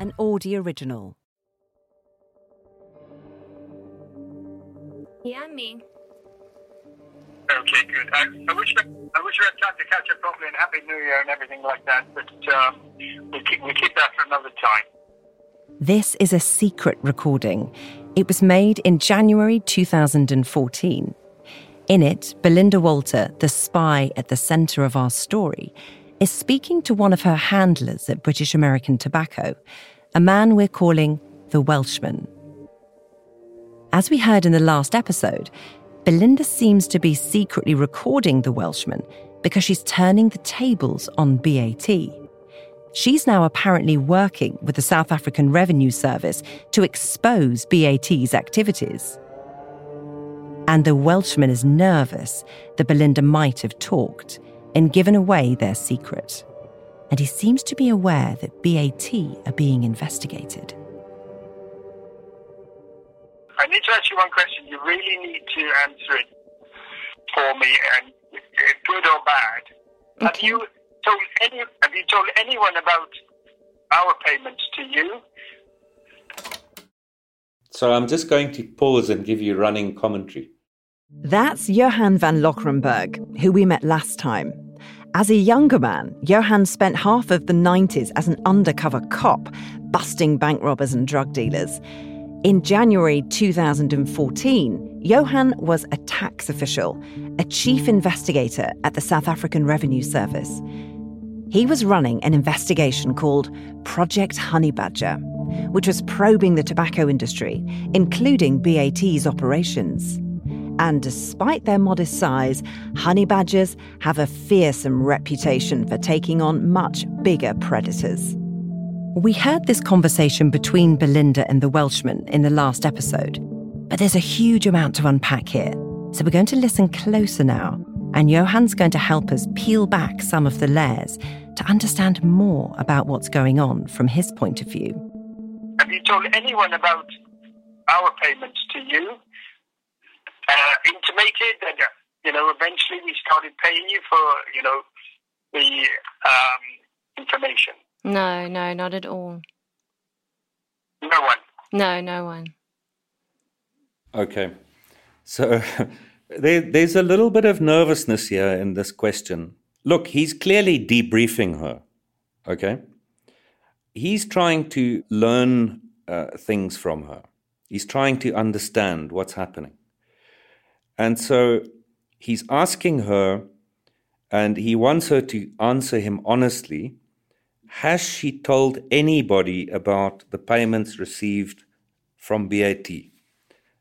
an Audi original. Yeah, me. Okay, good. I, I wish I, I wish we had time to catch up properly and Happy New Year and everything like that, but um, we'll, keep, we'll keep that for another time. This is a secret recording. It was made in January 2014. In it, Belinda Walter, the spy at the centre of our story, is speaking to one of her handlers at British American Tobacco, a man we're calling the Welshman. As we heard in the last episode, Belinda seems to be secretly recording the Welshman because she's turning the tables on BAT. She's now apparently working with the South African Revenue Service to expose BAT's activities. And the Welshman is nervous that Belinda might have talked and given away their secret. And he seems to be aware that BAT are being investigated. I need to ask you one question. You really need to answer it for me, and good or bad. Have you told any? Have you told anyone about our payments to you? So I'm just going to pause and give you running commentary. That's Johan van Loggerenberg, who we met last time. As a younger man, Johan spent half of the 90s as an undercover cop, busting bank robbers and drug dealers. In January 2014, Johan was a tax official, a chief investigator at the South African Revenue Service. He was running an investigation called Project Honey Badger, which was probing the tobacco industry, including BAT's operations. And despite their modest size, honey badgers have a fearsome reputation for taking on much bigger predators. We heard this conversation between Belinda and the Welshman in the last episode, but there's a huge amount to unpack here. So we're going to listen closer now, and Johan's going to help us peel back some of the layers to understand more about what's going on from his point of view. Have you told anyone about our payments to you? Uh, intimated that uh, you know eventually we started paying you for you know the um, information. No, no, not at all. No one. No, no one. Okay. So there, there's a little bit of nervousness here in this question. Look, he's clearly debriefing her. Okay. He's trying to learn uh, things from her, he's trying to understand what's happening. And so he's asking her, and he wants her to answer him honestly. Has she told anybody about the payments received from BAT?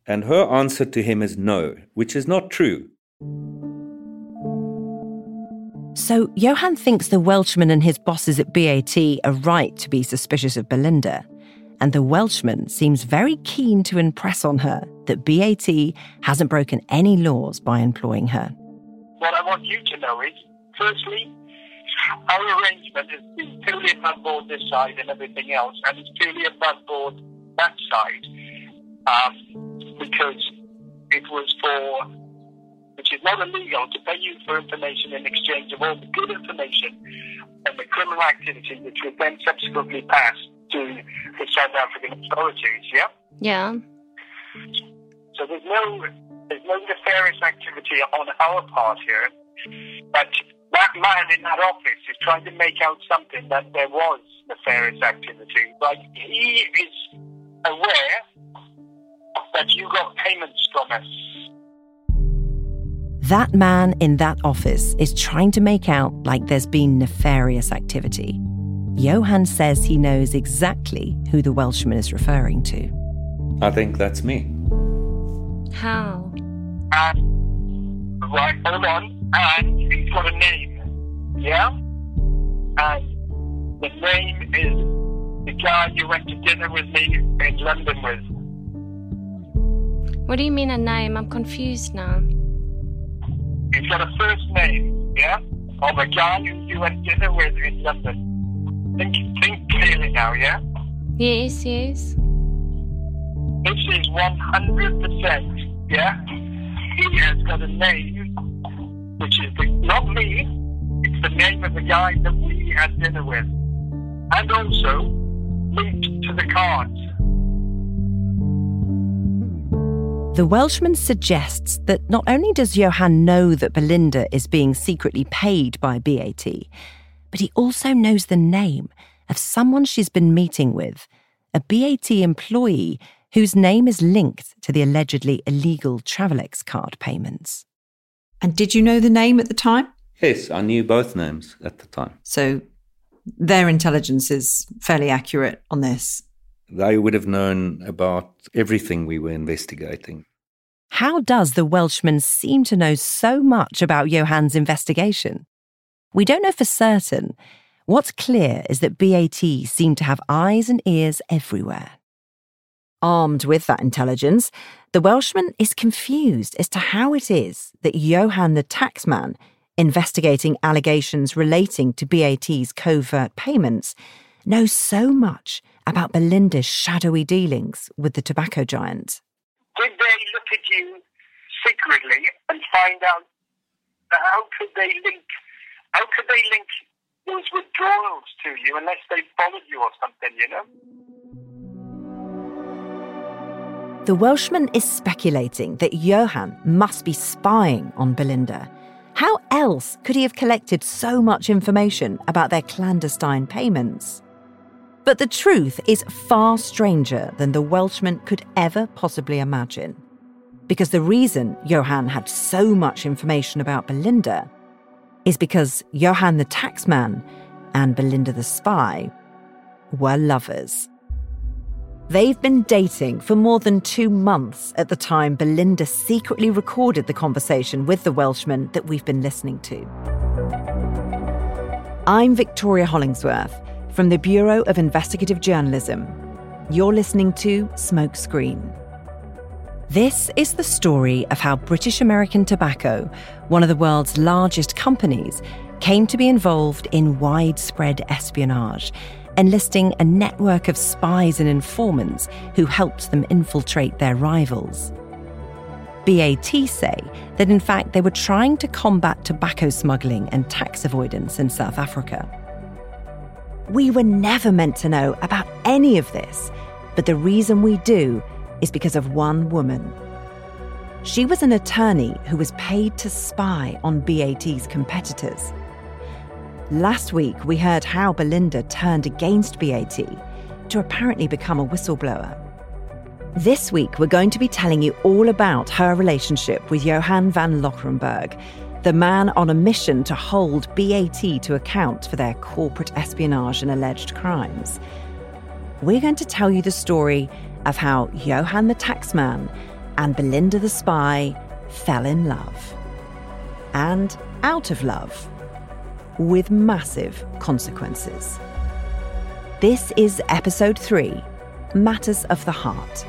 And her answer to him is no, which is not true. So Johan thinks the Welshman and his bosses at BAT are right to be suspicious of Belinda. And the Welshman seems very keen to impress on her that BAT hasn't broken any laws by employing her. What I want you to know is, firstly, our arrangement is is purely above board this side and everything else, and it's purely above board that side, um, because it was for, which is not illegal, to pay you for information in exchange of all the good information and the criminal activity, which would then subsequently pass to the South African authorities. Yeah. Yeah. So there's no there's no nefarious activity on our part here, but that man in that office is trying to make out something that there was nefarious activity. Like he is aware that you got payments from us. That man in that office is trying to make out like there's been nefarious activity. Johan says he knows exactly who the Welshman is referring to. I think that's me. How? And right, hold on, and he's got a name, yeah. And the name is the guy you went to dinner with me in London with. What do you mean a name? I'm confused now. He's got a first name, yeah, of a guy you went to dinner with in London. Think, think clearly now, yeah. Yes, yes. This is one hundred percent, yeah. He has got a name, which is the, not me. It's the name of the guy that we had dinner with, and also linked to the cards. The Welshman suggests that not only does Johan know that Belinda is being secretly paid by BAT, but he also knows the name of someone she's been meeting with, a BAT employee whose name is linked to the allegedly illegal Travelex card payments. And did you know the name at the time? Yes, I knew both names at the time. So their intelligence is fairly accurate on this. They would have known about everything we were investigating. How does the Welshman seem to know so much about Johann's investigation? We don't know for certain. What's clear is that BAT seemed to have eyes and ears everywhere. Armed with that intelligence, the Welshman is confused as to how it is that Johan the taxman, investigating allegations relating to BAT's covert payments, knows so much about Belinda's shadowy dealings with the tobacco giant. Did they look at you secretly and find out how could they link how could they link those withdrawals to you unless they followed you or something, you know? The Welshman is speculating that Johan must be spying on Belinda. How else could he have collected so much information about their clandestine payments? But the truth is far stranger than the Welshman could ever possibly imagine. Because the reason Johan had so much information about Belinda is because Johan the taxman and Belinda the spy were lovers. They've been dating for more than two months at the time Belinda secretly recorded the conversation with the Welshman that we've been listening to. I'm Victoria Hollingsworth from the Bureau of Investigative Journalism. You're listening to Smokescreen. This is the story of how British American Tobacco, one of the world's largest companies, came to be involved in widespread espionage enlisting a network of spies and informants who helped them infiltrate their rivals. BAT say that in fact they were trying to combat tobacco smuggling and tax avoidance in South Africa. We were never meant to know about any of this, but the reason we do is because of one woman. She was an attorney who was paid to spy on BAT's competitors. Last week, we heard how Belinda turned against BAT to apparently become a whistleblower. This week, we're going to be telling you all about her relationship with Johan van Loggerenberg, the man on a mission to hold BAT to account for their corporate espionage and alleged crimes. We're going to tell you the story of how Johan the taxman and Belinda the spy fell in love. And out of love with massive consequences. This is episode three Matters of the Heart.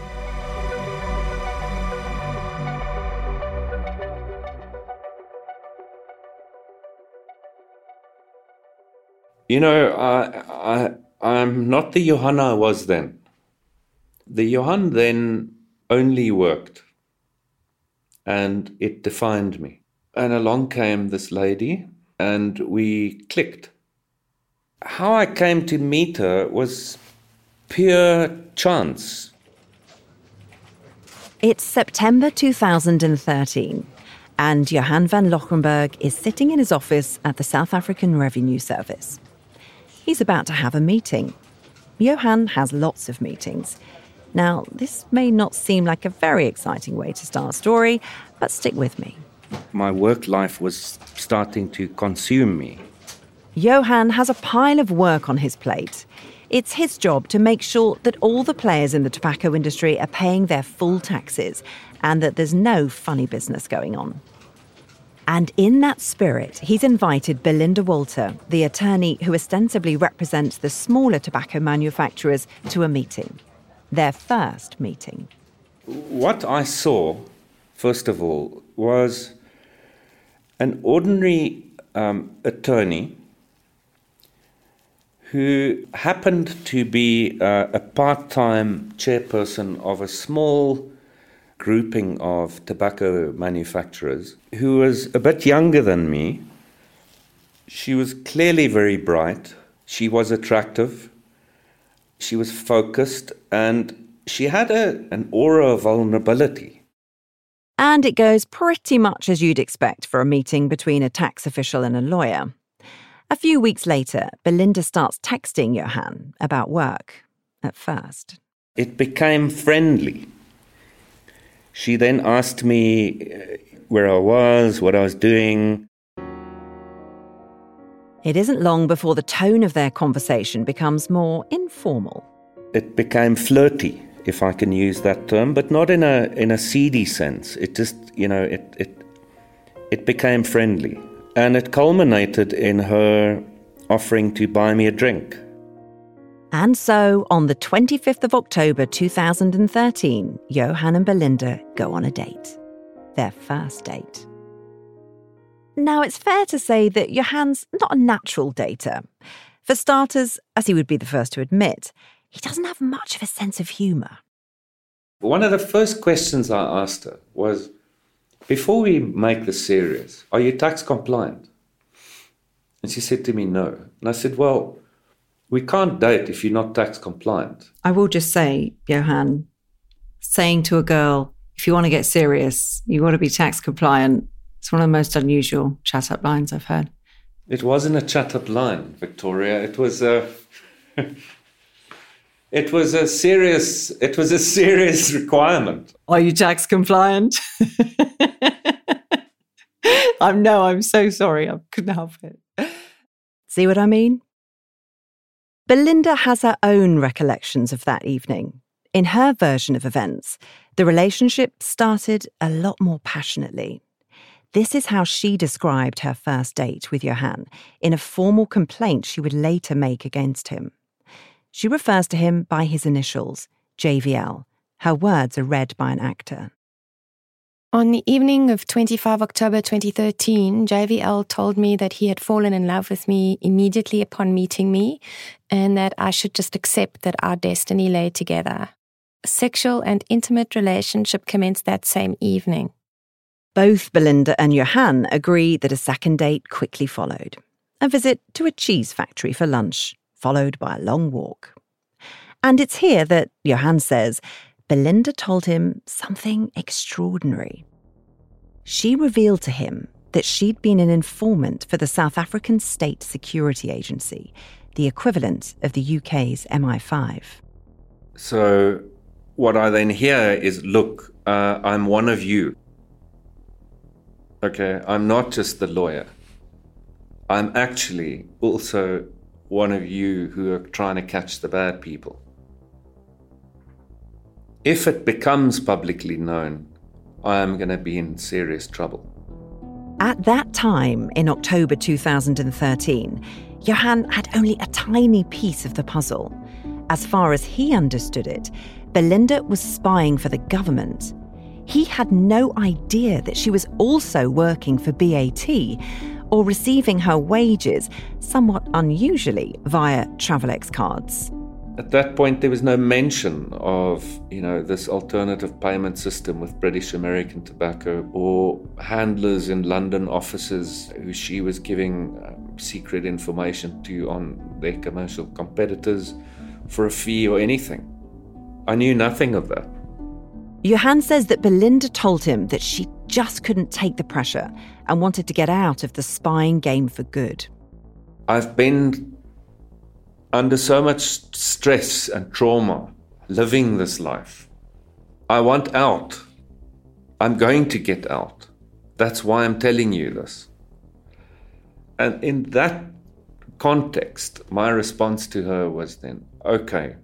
You know, I, I, I'm not the Johanna I was then. The Johan then only worked, and it defined me. And along came this lady and we clicked. How I came to meet her was pure chance. It's September 2013, and Johan van Loggerenberg is sitting in his office at the South African Revenue Service. He's about to have a meeting. Johan has lots of meetings. Now, this may not seem like a very exciting way to start a story, but stick with me my work life was starting to consume me. Johan has a pile of work on his plate. It's his job to make sure that all the players in the tobacco industry are paying their full taxes and that there's no funny business going on. And in that spirit, he's invited Belinda Walter, the attorney who ostensibly represents the smaller tobacco manufacturers, to a meeting. Their first meeting. What I saw, first of all, was an ordinary um, attorney who happened to be uh, a part time chairperson of a small grouping of tobacco manufacturers who was a bit younger than me. She was clearly very bright, she was attractive, She was focused and she had a, an aura of vulnerability. And it goes pretty much as you'd expect for a meeting between a tax official and a lawyer. A few weeks later, Belinda starts texting Johan about work, at first. It became friendly. She then asked me uh, where I was, what I was doing. It isn't long before the tone of their conversation becomes more informal. It became flirty, if I can use that term, but not in a in a seedy sense. It just, you know, it it it became friendly, and it culminated in her offering to buy me a drink. And so, on the 25th of October 2013, Johan and Belinda go on a date. Their first date. Now, it's fair to say that Johan's not a natural dater. For starters, as he would be the first to admit, he doesn't have much of a sense of humour. One of the first questions I asked her was Before we make this serious, are you tax compliant? And she said to me, No. And I said, Well, we can't date if you're not tax compliant. I will just say, Johan, saying to a girl, if you want to get serious, you got to be tax compliant. It's one of the most unusual chat up lines I've heard. It wasn't a chat up line, Victoria. It was a. it was a serious. It was a serious requirement. Are you tax compliant? I'm no. I'm so sorry. I couldn't help it. See what I mean? Belinda has her own recollections of that evening. In her version of events, the relationship started a lot more passionately. This is how she described her first date with Johan in a formal complaint she would later make against him. She refers to him by his initials, JVL. Her words are read by an actor. On the evening of 25 October 2013, JVL told me that he had fallen in love with me immediately upon meeting me and that I should just accept that our destiny lay together. A sexual and intimate relationship commenced that same evening. Both Belinda and Johan agree that a second date quickly followed. A visit to a cheese factory for lunch, followed by a long walk. And it's here that Johan says Belinda told him something extraordinary. She revealed to him that she'd been an informant for the South African State Security Agency, the equivalent of the UK's MI5. So, what I then hear is look, uh, I'm one of you. Okay, I'm not just the lawyer. I'm actually also one of you who are trying to catch the bad people if it becomes publicly known, I am going to be in serious trouble. At that time, in October 2013, Johan had only a tiny piece of the puzzle. As far as he understood it, Belinda was spying for the government. He had no idea that she was also working for BAT or receiving her wages, somewhat unusually, via Travelex cards. At that point, there was no mention of, you know, this alternative payment system with British American Tobacco or handlers in London offices who she was giving um, secret information to on their commercial competitors for a fee or anything. I knew nothing of that. Johan says that Belinda told him that she just couldn't take the pressure and wanted to get out of the spying game for good. I've been under so much stress and trauma living this life. I want out. I'm going to get out. That's why I'm telling you this. And in that context, my response to her was then, okay,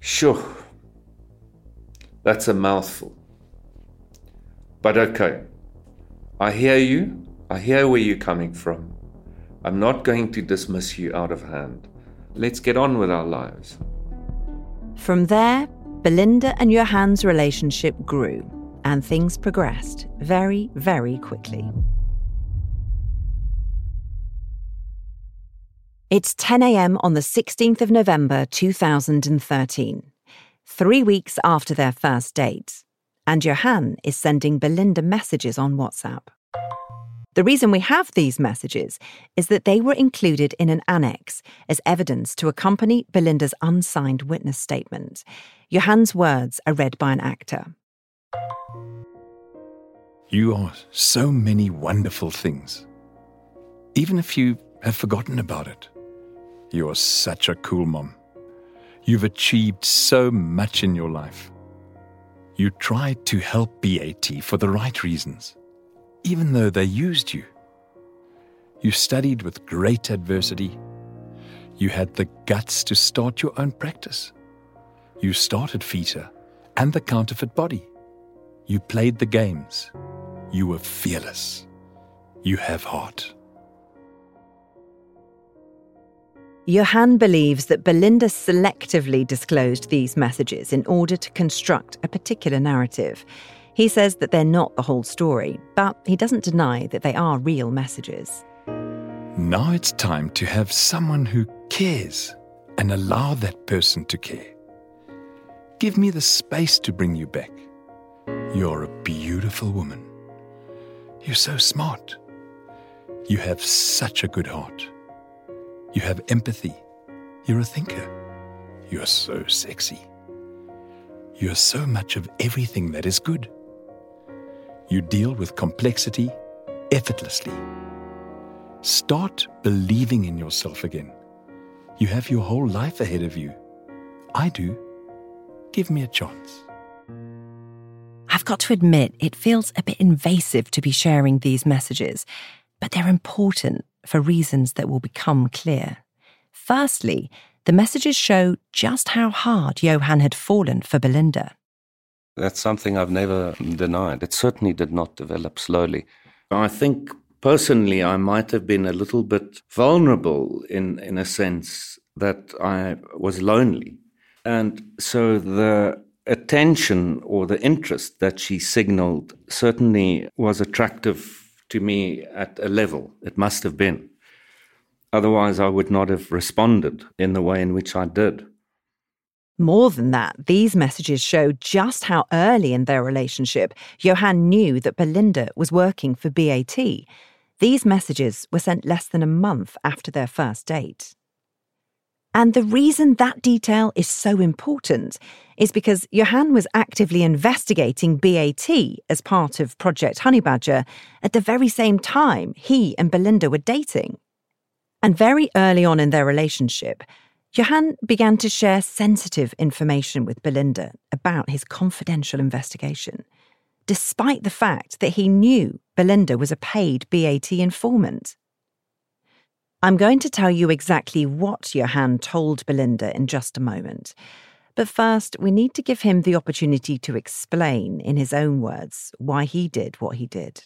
sure, that's a mouthful. But okay, I hear you, I hear where you're coming from. I'm not going to dismiss you out of hand. Let's get on with our lives. From there, Belinda and Johan's relationship grew, and things progressed very, very quickly. It's 10 a.m. on the 16th of November 2013, three weeks after their first date, and Johan is sending Belinda messages on WhatsApp. The reason we have these messages is that they were included in an annex as evidence to accompany Belinda's unsigned witness statement. Johan's words are read by an actor. You are so many wonderful things. Even if you have forgotten about it, you are such a cool mom. You've achieved so much in your life. You tried to help BAT for the right reasons, even though they used you. You studied with great adversity. You had the guts to start your own practice. You started FITA and the counterfeit body. You played the games. You were fearless. You have heart. Johann believes that Belinda selectively disclosed these messages in order to construct a particular narrative. He says that they're not the whole story, but he doesn't deny that they are real messages. Now it's time to have someone who cares and allow that person to care. Give me the space to bring you back. You're a beautiful woman. You're so smart. You have such a good heart. You have empathy. You're a thinker. You're so sexy. You're so much of everything that is good. You deal with complexity effortlessly. Start believing in yourself again. You have your whole life ahead of you. I do. Give me a chance. I've got to admit, it feels a bit invasive to be sharing these messages, but they're important for reasons that will become clear. Firstly, the messages show just how hard Johann had fallen for Belinda. That's something I've never denied. It certainly did not develop slowly. I think personally, I might have been a little bit vulnerable in, in a sense that I was lonely. And so the attention or the interest that she signaled certainly was attractive to me at a level. It must have been. Otherwise, I would not have responded in the way in which I did. More than that, these messages show just how early in their relationship Johann knew that Belinda was working for BAT. These messages were sent less than a month after their first date. And the reason that detail is so important is because Johan was actively investigating BAT as part of Project Honeybadger at the very same time he and Belinda were dating. And very early on in their relationship, Johan began to share sensitive information with Belinda about his confidential investigation, despite the fact that he knew Belinda was a paid BAT informant. I'm going to tell you exactly what Johann told Belinda in just a moment. But first, we need to give him the opportunity to explain, in his own words, why he did what he did.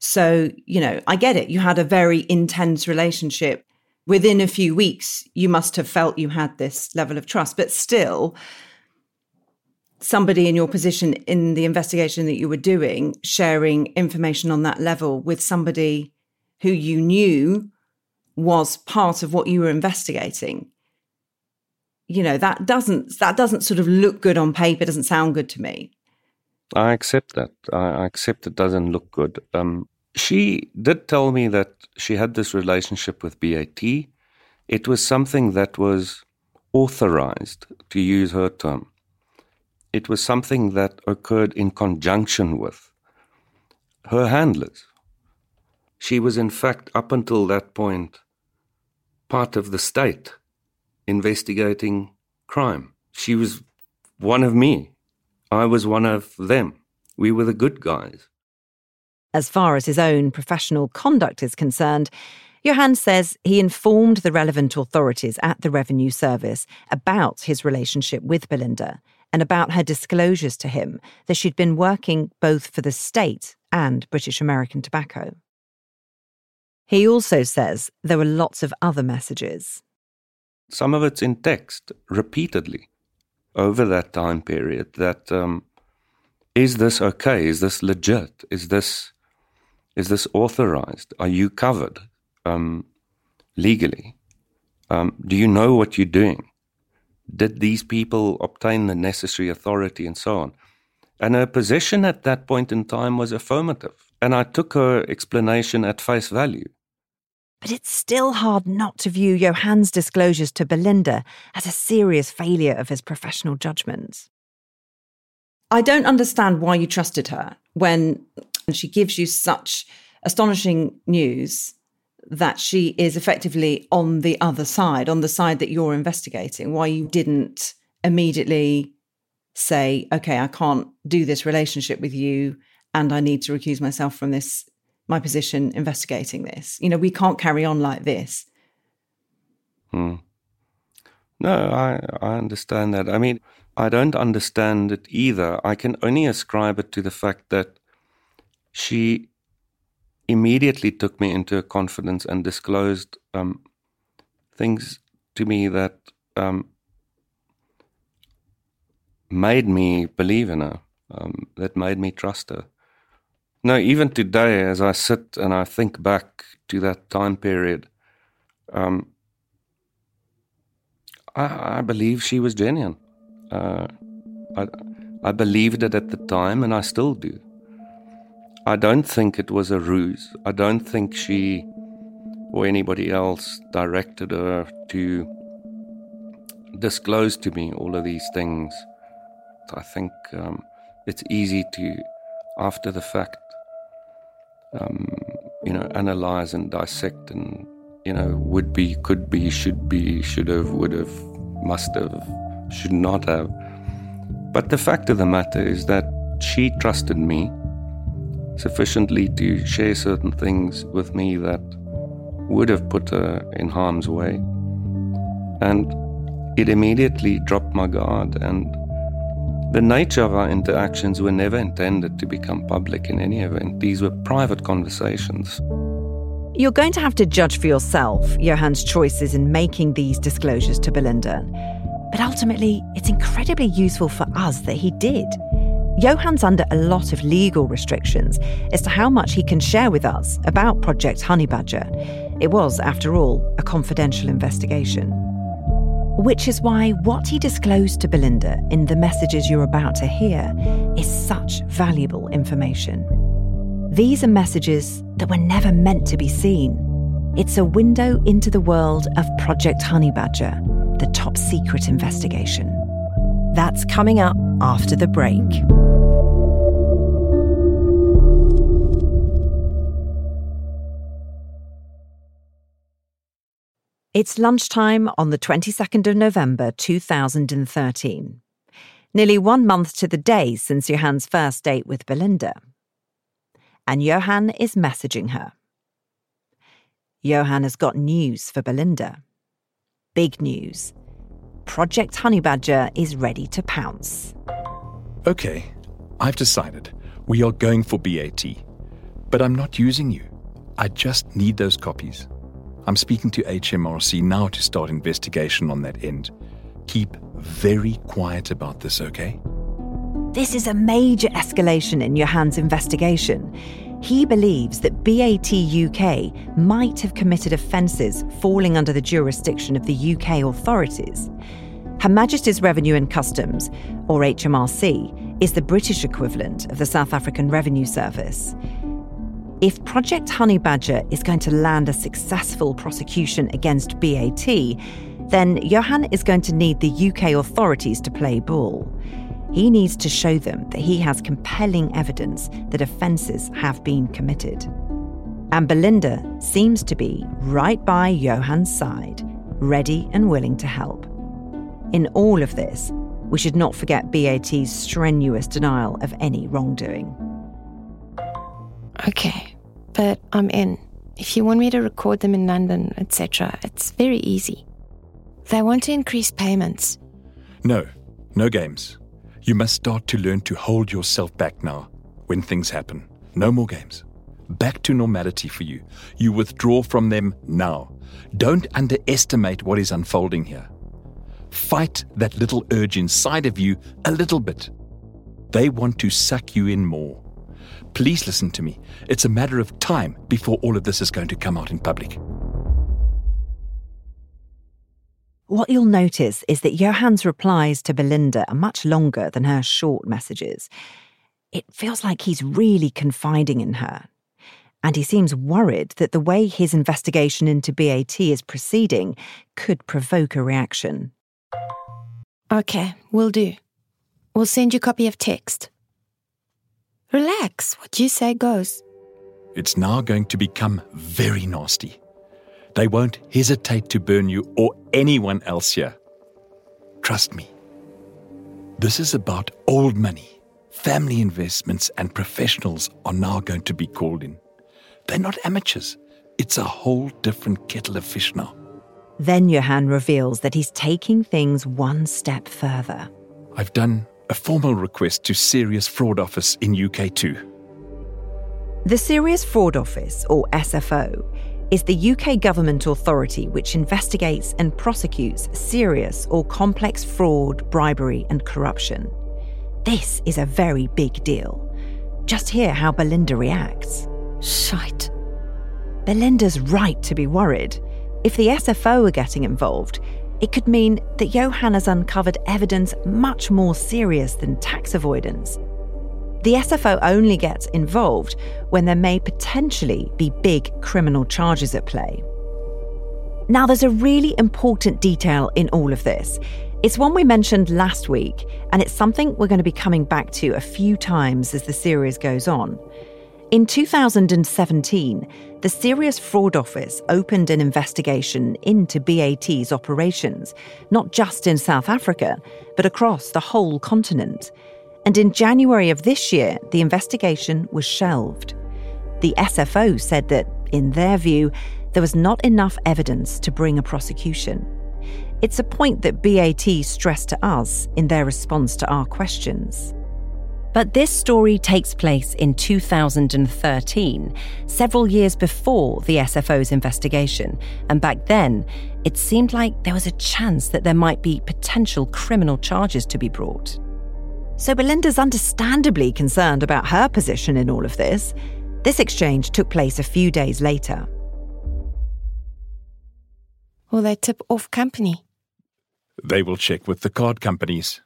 So, you know, I get it. You had a very intense relationship. Within a few weeks, you must have felt you had this level of trust, but still, somebody in your position in the investigation that you were doing, sharing information on that level with somebody who you knew was part of what you were investigating. You know that doesn't that doesn't sort of look good on paper doesn't sound good to me. I accept that. I accept it doesn't look good. Um, she did tell me that she had this relationship with bat it was something that was authorized to use her term. It was something that occurred in conjunction with her handlers. She was, in fact, up until that point, part of the state investigating crime. She was one of me. I was one of them. We were the good guys. As far as his own professional conduct is concerned, Johann says he informed the relevant authorities at the Revenue Service about his relationship with Belinda and about her disclosures to him that she'd been working both for the state and British American Tobacco. He also says there were lots of other messages. Some of it's in text repeatedly over that time period that um, is this okay? Is this legit? Is this is this authorized? Are you covered um, legally? Um, do you know what you're doing? Did these people obtain the necessary authority and so on? And her position at that point in time was affirmative. And I took her explanation at face value. But it's still hard not to view Johan's disclosures to Belinda as a serious failure of his professional judgment. I don't understand why you trusted her when she gives you such astonishing news that she is effectively on the other side, on the side that you're investigating, why you didn't immediately say, okay, I can't do this relationship with you and I need to recuse myself from this, my position investigating this. You know, we can't carry on like this. Hmm. No, I, I understand that. I mean, I don't understand it either. I can only ascribe it to the fact that she immediately took me into her confidence and disclosed um, things to me that um, made me believe in her, um, that made me trust her. No, even today, as I sit and I think back to that time period, um, I, I, believe she was genuine. Uh, I, I believed it at the time, and I still do. I don't think it was a ruse. I don't think she or anybody else directed her to disclose to me all of these things. I think um, it's easy to, after the fact, um, you know, analyze and dissect and, you know, would be, could be, should be, should have, would have, must have, should not have. But the fact of the matter is that she trusted me sufficiently to share certain things with me that would have put her in harm's way. And it immediately dropped my guard, and the nature of our interactions were never intended to become public in any event. These were private conversations. You're going to have to judge for yourself Johan's choices in making these disclosures to Belinda. But ultimately, it's incredibly useful for us that he did. Johan's under a lot of legal restrictions as to how much he can share with us about Project Honeybadger. It was, after all, a confidential investigation. Which is why what he disclosed to Belinda in the messages you're about to hear is such valuable information. These are messages that were never meant to be seen. It's a window into the world of Project Honeybadger, the top secret investigation. That's coming up after the break. It's lunchtime on the 22nd of November 2013. Nearly one month to the day since Johan's first date with Belinda. And Johan is messaging her. Johan has got news for Belinda. Big news. Project Honeybadger is ready to pounce. Okay, I've decided. We are going for BAT. But I'm not using you. I just need those copies. I'm speaking to HMRC now to start investigation on that end. Keep very quiet about this, okay? This is a major escalation in Johan's investigation. He believes that BAT UK might have committed offences falling under the jurisdiction of the UK authorities. Her Majesty's Revenue and Customs, or HMRC, is the British equivalent of the South African Revenue Service. If Project Honeybadger is going to land a successful prosecution against BAT, then Johan is going to need the UK authorities to play ball. He needs to show them that he has compelling evidence that offences have been committed. And Belinda seems to be right by Johan's side, ready and willing to help. In all of this, we should not forget BAT's strenuous denial of any wrongdoing. Okay, but I'm in. If you want me to record them in London, etc., it's very easy. They want to increase payments. No, no games. You must start to learn to hold yourself back now when things happen. No more games. Back to normality for you. You withdraw from them now. Don't underestimate what is unfolding here. Fight that little urge inside of you a little bit. They want to suck you in more. Please listen to me. It's a matter of time before all of this is going to come out in public. What you'll notice is that Johan's replies to Belinda are much longer than her short messages. It feels like he's really confiding in her, And he seems worried that the way his investigation into BAT is proceeding could provoke a reaction. Okay, we'll do. We'll send you a copy of text. Relax, what you say goes. It's now going to become very nasty. They won't hesitate to burn you or anyone else here. Trust me. This is about old money. Family investments and professionals are now going to be called in. They're not amateurs. It's a whole different kettle of fish now. Then Johan reveals that he's taking things one step further. I've done a formal request to Serious Fraud Office in UK too. The Serious Fraud Office, or SFO, is the UK government authority which investigates and prosecutes serious or complex fraud, bribery, and corruption. This is a very big deal. Just hear how Belinda reacts. Shite. Belinda's right to be worried. If the SFO are getting involved, it could mean that Johan has uncovered evidence much more serious than tax avoidance. The SFO only gets involved when there may potentially be big criminal charges at play. Now, there's a really important detail in all of this. It's one we mentioned last week, and it's something we're going to be coming back to a few times as the series goes on. In 2017, the Serious Fraud Office opened an investigation into BAT's operations, not just in South Africa, but across the whole continent. And in January of this year, the investigation was shelved. The SFO said that, in their view, there was not enough evidence to bring a prosecution. It's a point that BAT stressed to us in their response to our questions. But this story takes place in 2013, several years before the SFO's investigation, and back then, it seemed like there was a chance that there might be potential criminal charges to be brought. So Belinda's understandably concerned about her position in all of this. This exchange took place a few days later. Will they tip off company? They will check with the card companies.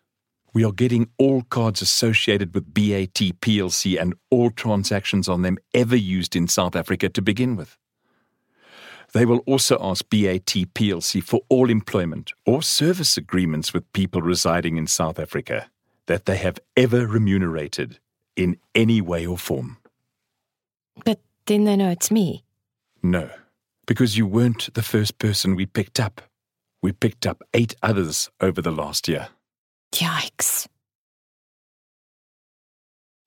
We are getting all cards associated with BAT PLC and all transactions on them ever used in South Africa to begin with. They will also ask BAT PLC for all employment or service agreements with people residing in South Africa that they have ever remunerated in any way or form. But then they know it's me. No, because you weren't the first person we picked up. We picked up eight others over the last year. Yikes.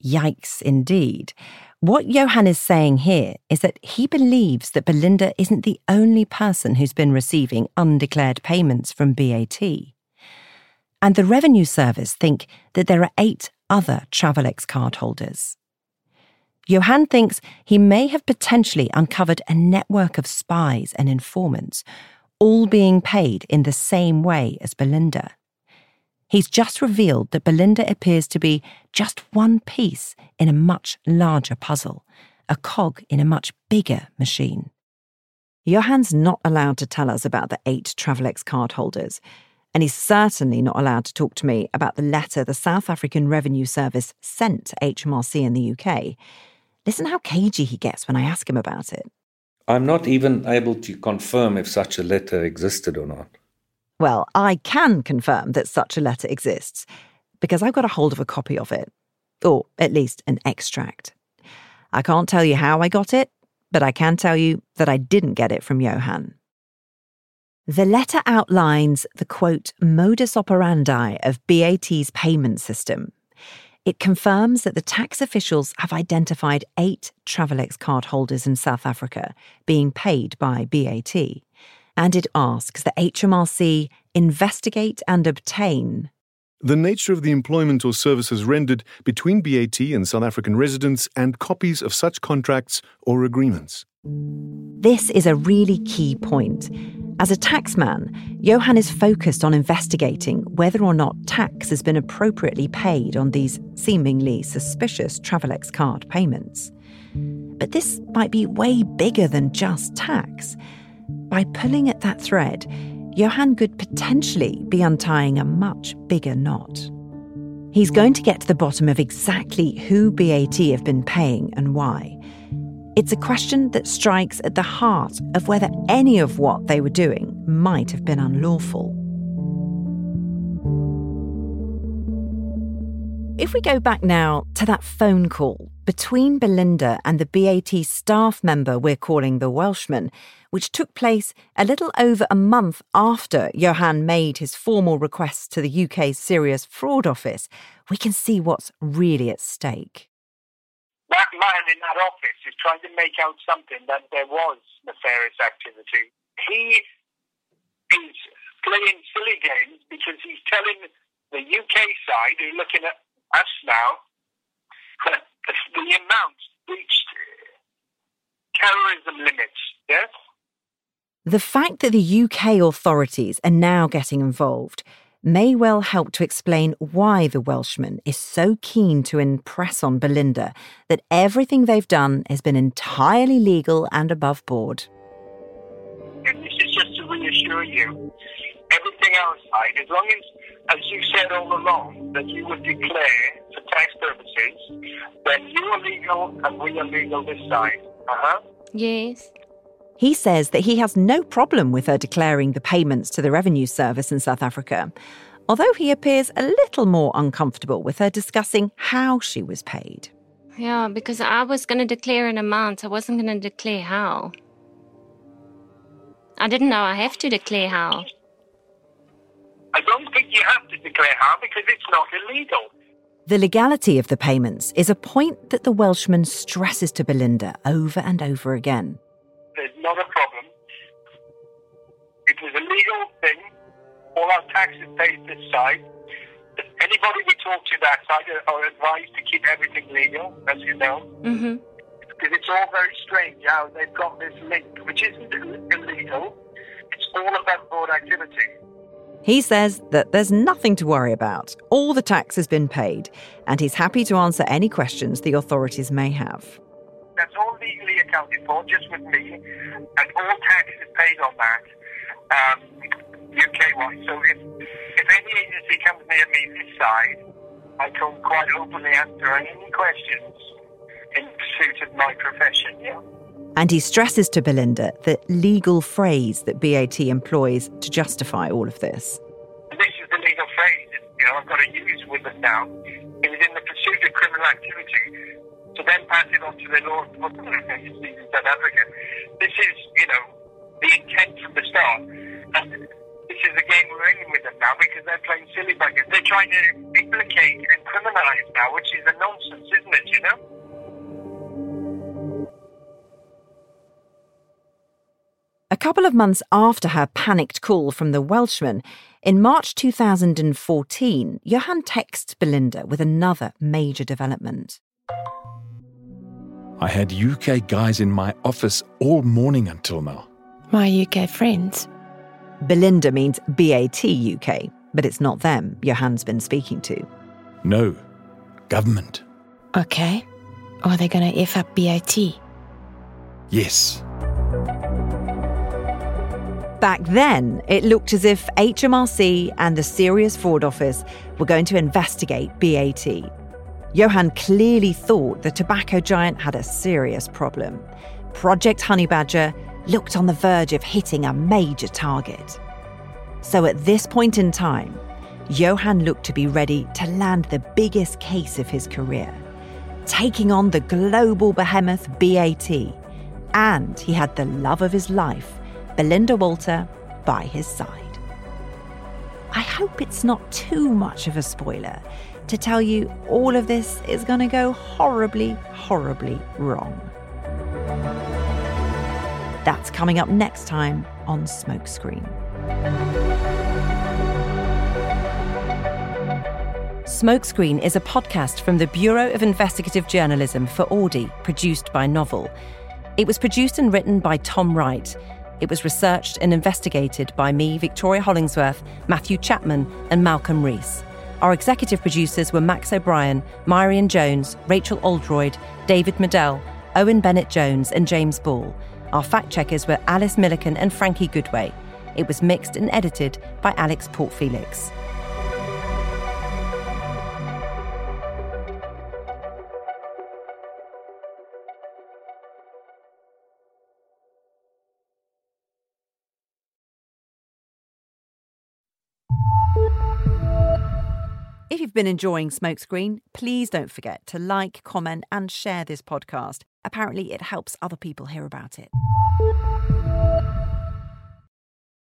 Yikes, indeed. What Johan is saying here is that he believes that Belinda isn't the only person who's been receiving undeclared payments from BAT. And the Revenue Service think that there are eight other Travelex cardholders. Johan thinks he may have potentially uncovered a network of spies and informants, all being paid in the same way as Belinda. He's just revealed that Belinda appears to be just one piece in a much larger puzzle, a cog in a much bigger machine. Johan's not allowed to tell us about the eight Travelex cardholders, and he's certainly not allowed to talk to me about the letter the South African Revenue Service sent to HMRC in the UK. Listen how cagey he gets when I ask him about it. I'm not even able to confirm if such a letter existed or not. Well, I can confirm that such a letter exists because I've got a hold of a copy of it, or at least an extract. I can't tell you how I got it, but I can tell you that I didn't get it from Johan. The letter outlines the quote modus operandi of BAT's payment system. It confirms that the tax officials have identified eight Travelex card holders in South Africa being paid by BAT and it asks that HMRC investigate and obtain the nature of the employment or services rendered between BAT and South African residents and copies of such contracts or agreements. This is a really key point. As a taxman, Johan is focused on investigating whether or not tax has been appropriately paid on these seemingly suspicious Travelex card payments. But this might be way bigger than just tax. By pulling at that thread, Johan could potentially be untying a much bigger knot. He's going to get to the bottom of exactly who BAT have been paying and why. It's a question that strikes at the heart of whether any of what they were doing might have been unlawful. If we go back now to that phone call between Belinda and the BAT staff member we're calling the Welshman, which took place a little over a month after Johan made his formal request to the UK's Serious Fraud Office, we can see what's really at stake. That man in that office is trying to make out something that there was nefarious activity. He is playing silly games because he's telling the UK side, who are looking at us now, that the amount reached terrorism limits, yes? The fact that the UK authorities are now getting involved may well help to explain why the Welshman is so keen to impress on Belinda that everything they've done has been entirely legal and above board. And this is just to reassure you, everything outside, as long as as you said all along, that you would declare for tax purposes, then you are legal and we are legal this side. Uh huh. Yes. He says that he has no problem with her declaring the payments to the Revenue Service in South Africa, although he appears a little more uncomfortable with her discussing how she was paid. Yeah, because I was going to declare an amount, I wasn't going to declare how. I didn't know I have to declare how. I don't think you have to declare how because it's not illegal. The legality of the payments is a point that the Welshman stresses to Belinda over and over again. There's not a problem. It was a legal thing. All our taxes paid this side. Anybody we talk to that side are advised to keep everything legal, as you know. Mm-hmm. Because it's all very strange how they've got this link, which isn't illegal. It's all above board activity. He says that there's nothing to worry about. All the tax has been paid, and he's happy to answer any questions the authorities may have. Accounted for, just with me, and all tax is paid on that, um, UK-wise. So if, if any agency comes near me this side, I can quite openly answer any questions in pursuit of my profession, yeah. And he stresses to Belinda the legal phrase that BAT employs to justify all of this. This is the legal phrase, you know, I've got to use with us now. It was in the pursuit of criminal activity to then pass it on to the North South Africa. This is, you know, the intent from the start. And this is the game we're in with them now because they're playing silly buggers. They're trying to implicate and criminalise now, which is a nonsense, isn't it, you know? A couple of months after her panicked call from the Welshman, in March 2014, Johan texts Belinda with another major development. I had UK guys in my office all morning until now. My UK friends. Belinda means BAT UK, but it's not them Johan's been speaking to. No, government. Okay. Are they going to F up BAT? Yes. Back then, it looked as if HMRC and the Serious Fraud Office were going to investigate BAT. Johan clearly thought the tobacco giant had a serious problem. Project Honeybadger looked on the verge of hitting a major target. So at this point in time, Johan looked to be ready to land the biggest case of his career, taking on the global behemoth BAT. And he had the love of his life Belinda Walter by his side. I hope it's not too much of a spoiler to tell you all of this is going to go horribly, horribly wrong. That's coming up next time on Smokescreen. Smokescreen is a podcast from the Bureau of Investigative Journalism for Audi, produced by Novel. It was produced and written by Tom Wright. It was researched and investigated by me, Victoria Hollingsworth, Matthew Chapman, and Malcolm Rees. Our executive producers were Max O'Brien, Myrian Jones, Rachel Oldroyd, David Medell, Owen Bennett Jones, and James Ball. Our fact checkers were Alice Milliken and Frankie Goodway. It was mixed and edited by Alex Portfelix. If you've been enjoying Smokescreen, please don't forget to like, comment, and share this podcast. Apparently, it helps other people hear about it.